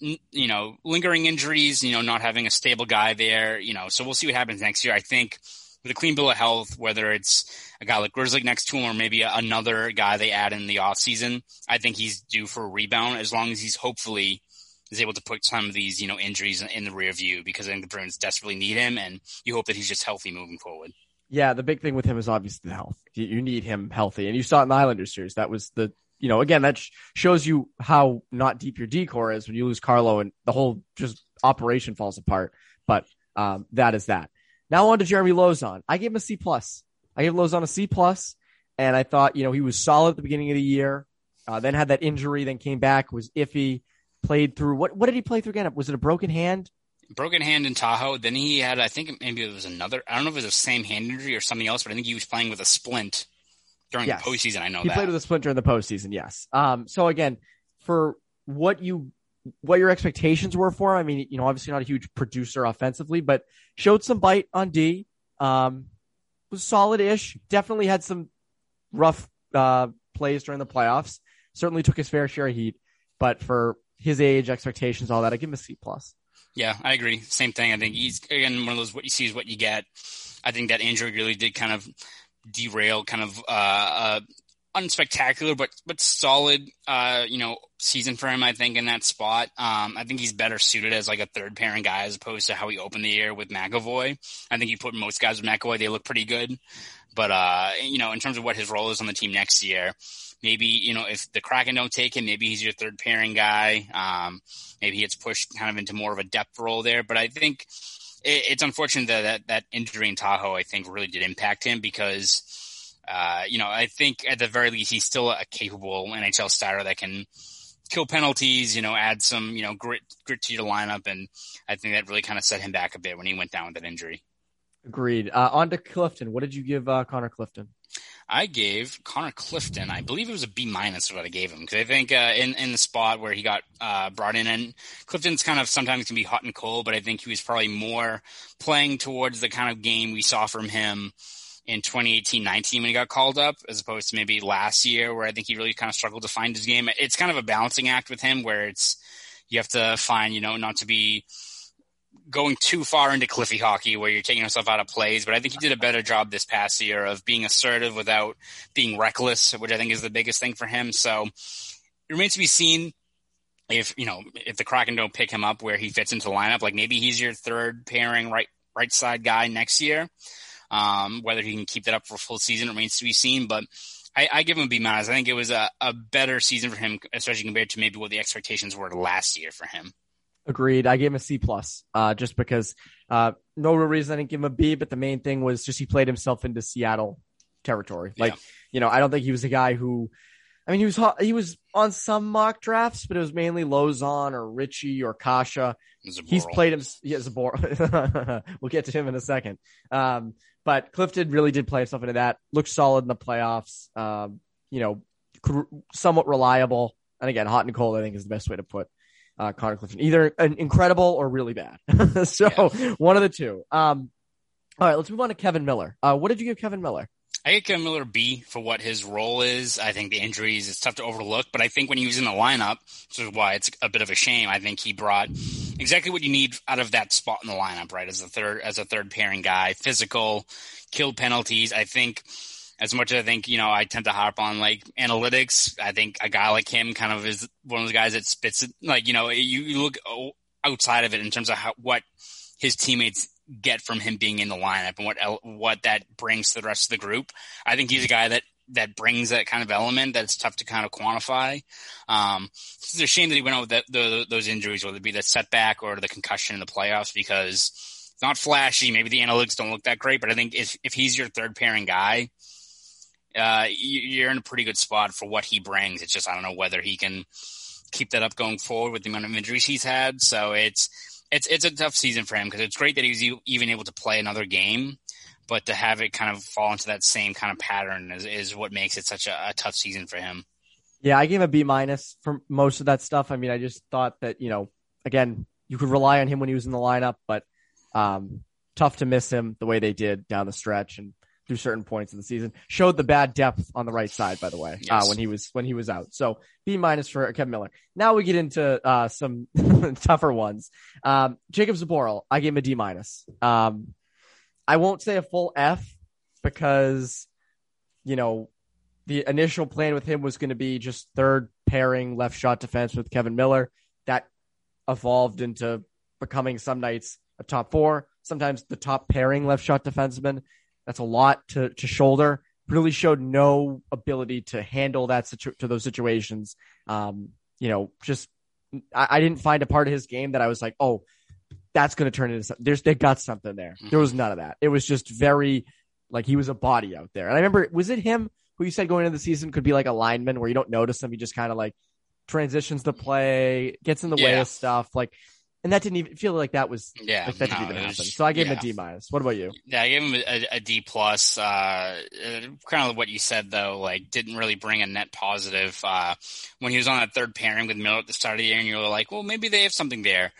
you know, lingering injuries, you know, not having a stable guy there, you know, so we'll see what happens next year. I think with a clean bill of health, whether it's a guy like Grzelcyk next to him or maybe another guy they add in the offseason, I think he's due for a rebound as long as he's hopefully is able to put some of these, you know, injuries in the rear view because I think the Bruins desperately need him and you hope that he's just healthy moving forward. Yeah, the big thing with him is obviously the health. You, you need him healthy, and you saw it in the Islanders series. That was the you know again that sh- shows you how not deep your D corps is when you lose Carlo and the whole just operation falls apart. But um, that is that. Now on to Jeremy Lauzon. I gave him a C plus. I gave Lauzon a C plus, and I thought you know he was solid at the beginning of the year. Uh, then had that injury, then came back, was iffy, played through. What what did he play through again? Was it a broken hand? broken hand in Tahoe. Then he had, I think maybe it was another. I don't know if it was the same hand injury or something else, but I think he was playing with a splint during Yes. the postseason. I know He that. played with a splinter in the postseason, yes. Um, so again, for what you what your expectations were for him, I mean, you know, obviously not a huge producer offensively, but showed some bite on D. Um, was solid-ish. Definitely had some rough uh, plays during the playoffs. Certainly took his fair share of heat, but for his age, expectations, all that, I give him a C plus. Yeah, I agree. Same thing. I think he's again one of those what you see is what you get. I think that injury really did kind of derail kind of uh, uh unspectacular but but solid uh you know season for him I think in that spot. Um I think he's better suited as like a third pairing guy as opposed to how he opened the year with McAvoy. I think you put most guys with McAvoy, they look pretty good. But uh you know, in terms of what his role is on the team next year, maybe, you know, if the Kraken don't take him, maybe he's your third pairing guy. Um maybe he gets pushed kind of into more of a depth role there. But I think it, it's unfortunate that, that that injury in Tahoe, I think, really did impact him because, uh, you know, I think at the very least he's still a capable NHL starter that can kill penalties, you know, add some, you know, grit grit to your lineup, and I think that really kind of set him back a bit when he went down with that injury. Agreed. Uh, on to Clifton. What did you give uh, Connor Clifton? I gave Connor Clifton, I believe it was a B minus what I gave him because I think uh, in in the spot where he got uh, brought in, and Clifton's kind of sometimes can be hot and cold, but I think he was probably more playing towards the kind of game we saw from him in 2018-19 when he got called up, as opposed to maybe last year where I think he really kind of struggled to find his game. It's kind of a balancing act with him where it's you have to find you know not to be going too far into Cliffy hockey where you're taking yourself out of plays, but I think he did a better job this past year of being assertive without being reckless, which I think is the biggest thing for him. So it remains to be seen if, you know, if the Kraken don't pick him up where he fits into the lineup, like maybe he's your third pairing right, right side guy next year. Um, whether he can keep that up for a full season remains to be seen, but I, I give him a B minus. I think it was a, a better season for him, especially compared to maybe what the expectations were last year for him. Agreed. I gave him a C plus, uh, just because, uh, no real reason I didn't give him a B, but the main thing was just he played himself into Seattle territory. Like, Yeah. you know, I don't think he was a guy who, I mean, he was, he was on some mock drafts, but it was mainly Lauzon or Ritchie or Kasha. He's played him. A bore. we'll get to him in a second. Um, but Clifton really did play himself into that. Looked solid in the playoffs. Um, you know, somewhat reliable. And again, hot and cold, I think is the best way to put uh, Connor Clifton. Either an incredible or really bad. so one of the two. Um, all right, let's move on to Kevan Miller. Uh, what did you give Kevan Miller? I get Kevan Miller B for what his role is. I think the injuries is tough to overlook, but I think when he was in the lineup, which is why it's a bit of a shame. I think he brought exactly what you need out of that spot in the lineup, right? As a third, as a third pairing guy, physical, killed penalties. I think as much as I think, you know, I tend to harp on like analytics. I think a guy like him kind of is one of those guys that spits it. Like, you know, you, you look outside of it in terms of how, what his teammates get from him being in the lineup and what what that brings to the rest of the group. I think he's a guy that that brings that kind of element that's tough to kind of quantify. Um, it's a shame that he went out with that, the, those injuries, whether it be the setback or the concussion in the playoffs, because it's not flashy. Maybe the analytics don't look that great, but I think if if he's your third pairing guy, uh, you, you're in a pretty good spot for what he brings. It's just I don't know whether he can keep that up going forward with the amount of injuries he's had. So it's it's it's a tough season for him because it's great that he was e- even able to play another game, but to have it kind of fall into that same kind of pattern is, is what makes it such a, a tough season for him. Yeah, I gave a B minus for most of that stuff. I mean, I just thought that, you know, again, you could rely on him when he was in the lineup, but um, tough to miss him the way they did down the stretch and through certain points of the season. Showed the bad depth on the right side, by the way, uh, when he was when he was out. So B minus for Kevan Miller. Now we get into uh, some tougher ones. Um, Jakub Zboril, I gave him a D minus. Um, I won't say a full F because you know the initial plan with him was going to be just third pairing left shot defense with Kevan Miller. That evolved into becoming some nights a top four, sometimes the top pairing left shot defenseman. That's a lot to to shoulder. Really showed no ability to handle that situ- to those situations. Um, you know, just I, I didn't find a part of his game that I was like, oh, that's going to turn into something. There's they got something there. There was none of that. It was just very like he was a body out there. And I remember, was it him who you said going into the season could be like a lineman where you don't notice him, he just kind of like transitions the play, gets in the way of stuff, like. And that didn't even feel like that was Yeah, like that no, didn't even happen. So I gave him a D minus. What about you? Yeah, I gave him a, a D plus. Uh, uh, kind of what you said though, like didn't really bring a net positive. Uh, when he was on that third pairing with Miller at the start of the year, and you were like, well, maybe they have something there.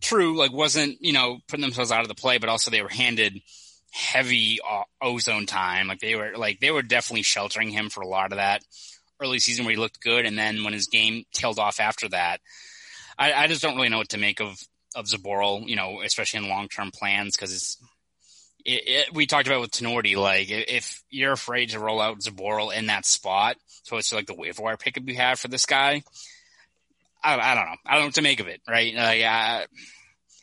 True, like wasn't you know putting themselves out of the play, but also they were handed heavy uh, ozone time. Like they were like they were definitely sheltering him for a lot of that early season where he looked good, and then when his game tailed off after that, I, I just don't really know what to make of of Zboril, you know, especially in long term plans because it's. It, it, we talked about with Tinordi, like if you're afraid to roll out Zboril in that spot, so it's like the waiver wire pickup you have for this guy. I, I don't know. I don't know what to make of it, right? Like, I,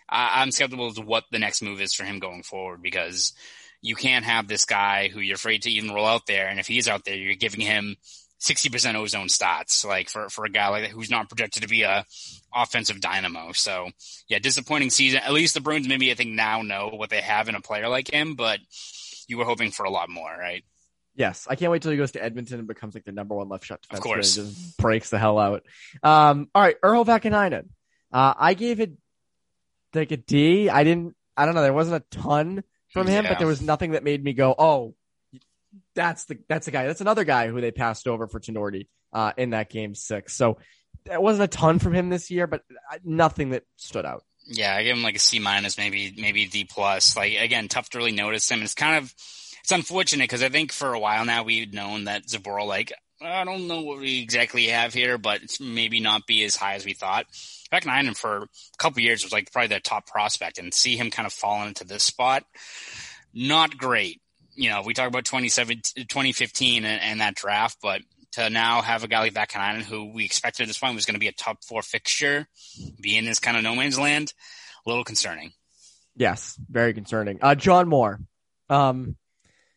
I, I'm skeptical to what the next move is for him going forward because you can't have this guy who you're afraid to even roll out there, and if he's out there, you're giving him 60% ozone stats, like for, for a guy like that who's not projected to be a offensive dynamo. So yeah, disappointing season. At least the Bruins maybe I think now know what they have in a player like him, but you were hoping for a lot more, right? Yes, I can't wait till he goes to Edmonton and becomes like the number one left shot defenseman. Of course. and just breaks the hell out. Um, all right, Urho Vaakanainen. Uh, I gave it like a D. I didn't. I don't know. There wasn't a ton from him, Yeah. but there was nothing that made me go, "Oh, that's the that's the guy." That's another guy who they passed over for Tinordi uh, in that game six. So there wasn't a ton from him this year, but uh, nothing that stood out. Yeah, I give him like a C minus, maybe maybe D plus. Like again, tough to really notice him. It's kind of it's unfortunate because I think for a while now we've known that Zboril like I don't know what we exactly have here, but it's maybe not be as high as we thought. Back nine for a couple years was like probably their top prospect, and see him kind of fall into this spot, not great. You know, we talk about 2017 2015 and, and that draft, but to now have a guy like Vaakanainen who we expected at this point was going to be a top four fixture, be in this kind of no man's land, a little concerning. Yes, very concerning. Uh, John Moore. Um,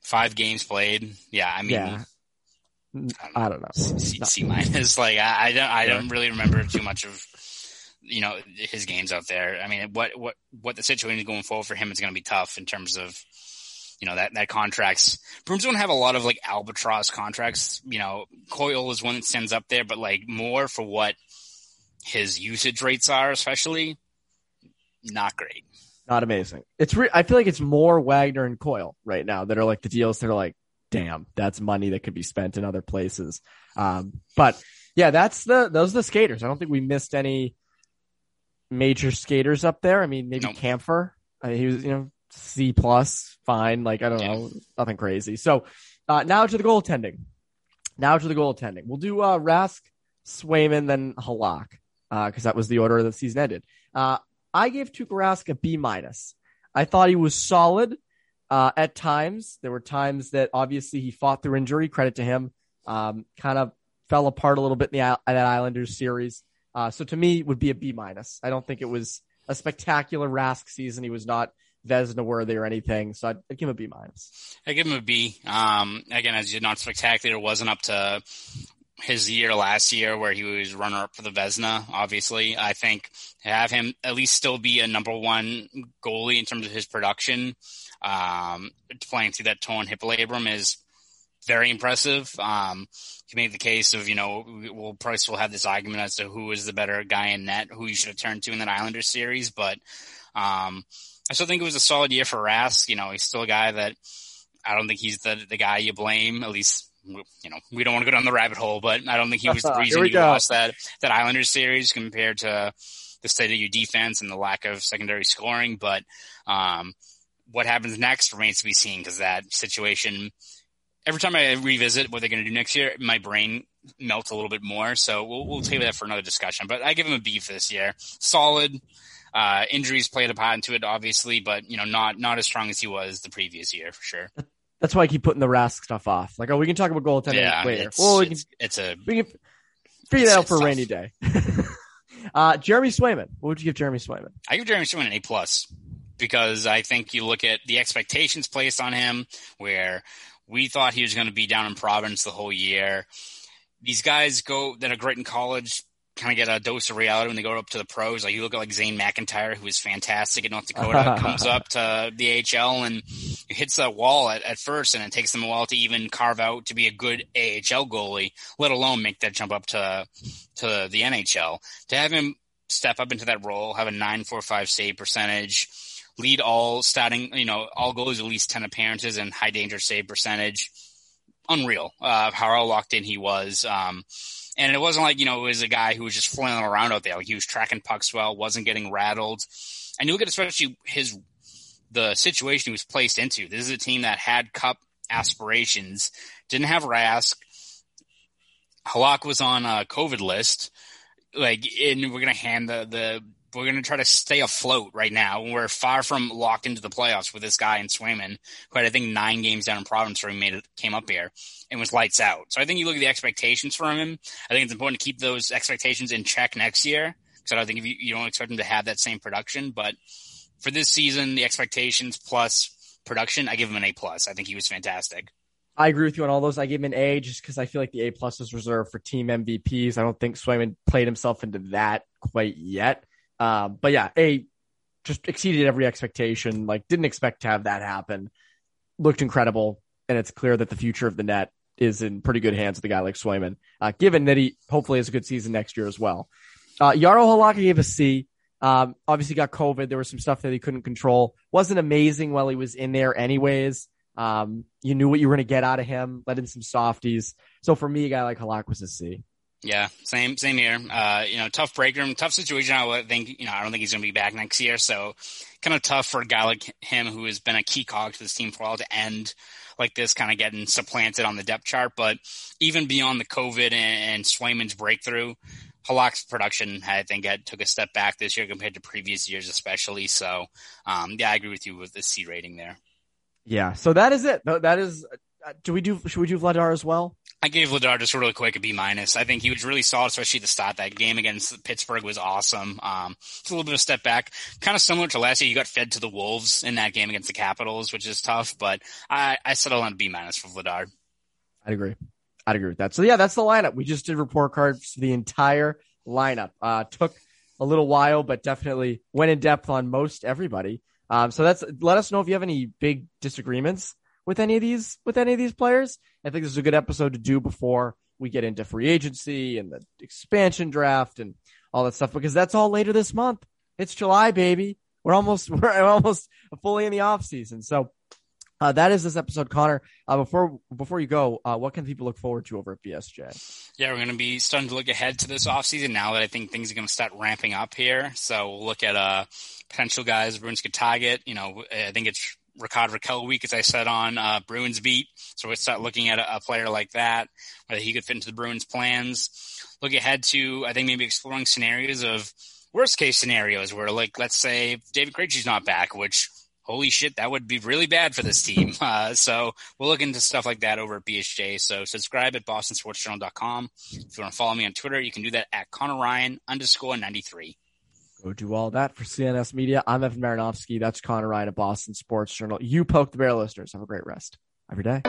Five games played. Yeah, I mean, yeah, I don't know. C, C minus. Like I, I don't, I don't really remember too much of, you know, his games out there. I mean, what, what, what the situation is going forward for him is going to be tough in terms of, you know, that, that contracts. Bruins don't have a lot of like albatross contracts. You know, Coyle is one that stands up there, but like more for what his usage rates are, especially not great. not amazing. It's re- I feel like it's more Wagner and Coyle right now that are like the deals that are like, damn, that's money that could be spent in other places. Um, but yeah, that's the those are the skaters. I don't think we missed any major skaters up there. I mean, maybe Nope. Kampfer. I mean, he was you know C plus, fine. Like I don't know, nothing crazy. So uh, now to the goaltending. Now to the goaltending. We'll do uh, Rask, Swayman, then Halak because that was the order the season ended. Uh, I gave Tuukka Rask a B minus. I thought he was solid uh, at times. There were times that obviously he fought through injury. Credit to him. Um, kind of fell apart a little bit in the Isle- that Islanders series. Uh, so to me, it would be a B minus. I don't think it was a spectacular Rask season. He was not Vezina worthy or anything. So I'd, I'd give him a B minus. I give him a B. Um, again, as you not spectacular, it wasn't up to his year last year where he was runner up for the Vezina. Obviously, I think to have him at least still be a number one goalie in terms of his production, um, playing through that torn hip labrum is very impressive. Um, you made the case of, you know, we'll probably still have this argument as to who is the better guy in net, who you should have turned to in that Islanders series, but, um, I still think it was a solid year for Rask. You know, he's still a guy that I don't think he's the the guy you blame. At least, you know, we don't want to go down the rabbit hole, but I don't think he was the reason you go. lost that that Islanders series compared to the state of your defense and the lack of secondary scoring. But um, what happens next remains to be seen because that situation. Every time I revisit what they're going to do next year, my brain melts a little bit more. So we'll, we'll table that for another discussion. But I give him a B for this year. Solid. Uh, injuries played a part into it, obviously, but you know, not not as strong as he was the previous year for sure. That's why I keep putting the Rask stuff off. Like, oh, we can talk about goaltending yeah, later. it's, Well, we can it's, it's a We can figure that out for tough. rainy day. uh, Jeremy Swayman. What would you give Jeremy Swayman? I give Jeremy Swayman an A plus. because I think you look at the expectations placed on him, where we thought he was going to be down in Providence the whole year. These guys go that are great in college kind of get a dose of reality when they go up to the pros. Like you look at like Zane McIntyre, who is fantastic at North Dakota, comes up to the AHL and hits that wall at, at first, and it takes them a while to even carve out to be a good AHL goalie, let alone make that jump up to to the NHL. To have him step up into that role, have a nine four five save percentage, lead all starting, you know, all goalies at least ten appearances and high danger save percentage. Unreal, uh, how locked in he was. Um, and it wasn't like, you know, it was a guy who was just flailing around out there. Like he was tracking pucks well, wasn't getting rattled. And you look at especially his, the situation he was placed into. This is a team that had cup aspirations, didn't have Rask. Halak was on a COVID list. Like, and we're going to hand the, the we're going to try to stay afloat right now. We're far from locked into the playoffs with this guy in Swayman, who had I think nine games down in Providence where he made it came up here and was lights out. So I think you look at the expectations from him. I think it's important to keep those expectations in check next year because I don't think if you, you don't expect him to have that same production, but for this season, the expectations plus production, I give him an A plus. I think he was fantastic. I agree with you on all those. I give him an A just because I feel like the A plus is reserved for team MVPs. I don't think Swayman played himself into that quite yet. Um, but yeah, A just exceeded every expectation. Like didn't expect to have that happen. Looked incredible, and it's clear that the future of the net is in pretty good hands with a guy like Swayman. Uh, given that he hopefully has a good season next year as well. Uh, Jaro Halak gave a C. Um, obviously got COVID. There was some stuff that he couldn't control. Wasn't amazing while he was in there anyways. Um, you knew what you were going to get out of him, let in some softies. So for me, a guy like Halak was a C. Yeah, same same here. Uh, you know, tough break room, tough situation. I think you know I don't think he's going to be back next year, so kind of tough for a guy like him who has been a key cog to this team for a while to end like this, kind of getting supplanted on the depth chart. But even beyond the COVID and, and Swayman's breakthrough, Halak's production I think had, took a step back this year compared to previous years, especially. So, um, yeah, I agree with you with the C rating there. Yeah, so that is it. That is. Uh, do we do? Should we do Vladar as well? I gave Vladar just really quick a B minus. I think he was really solid, especially the start. That game against Pittsburgh was awesome. Um, it's a little bit of a step back, kind of similar to last year. You got fed to the Wolves in that game against the Capitals, which is tough. But I, I settle on B minus for Vladar. I'd agree. I'd agree with that. So yeah, that's the lineup. We just did report cards for the entire lineup. Uh, took a little while, but definitely went in depth on most everybody. Um, so that's let us know if you have any big disagreements with any of these with any of these players. I think this is a good episode to do before we get into free agency and the expansion draft and all that stuff because that's all later this month. It's July, baby. We're almost we're almost fully in the off season. So uh, that is this episode, Conor. Uh, before before you go, uh, what can people look forward to over at BSJ? Yeah, we're going to be starting to look ahead to this offseason now that I think things are going to start ramping up here. So we'll look at uh, potential guys Bruins could target. You know, I think it's Rickard Rakell week, as I said on uh, Bruins beat. So we start looking at a, a, player like that, whether he could fit into the Bruins plans. Look ahead to, I think, maybe exploring scenarios of worst case scenarios where, like, let's say David Krejci's not back, which holy shit, that would be really bad for this team. Uh, so we'll look into stuff like that over at BSJ. So subscribe at bostonsportsjournal.com. If you want to follow me on Twitter, you can do that at Conor Ryan underscore 93. Go do all that for CLNS Media. I'm Evan Marinofsky. That's Conor Ryan of Boston Sports Journal. You poke the bear listeners. Have a great rest every day.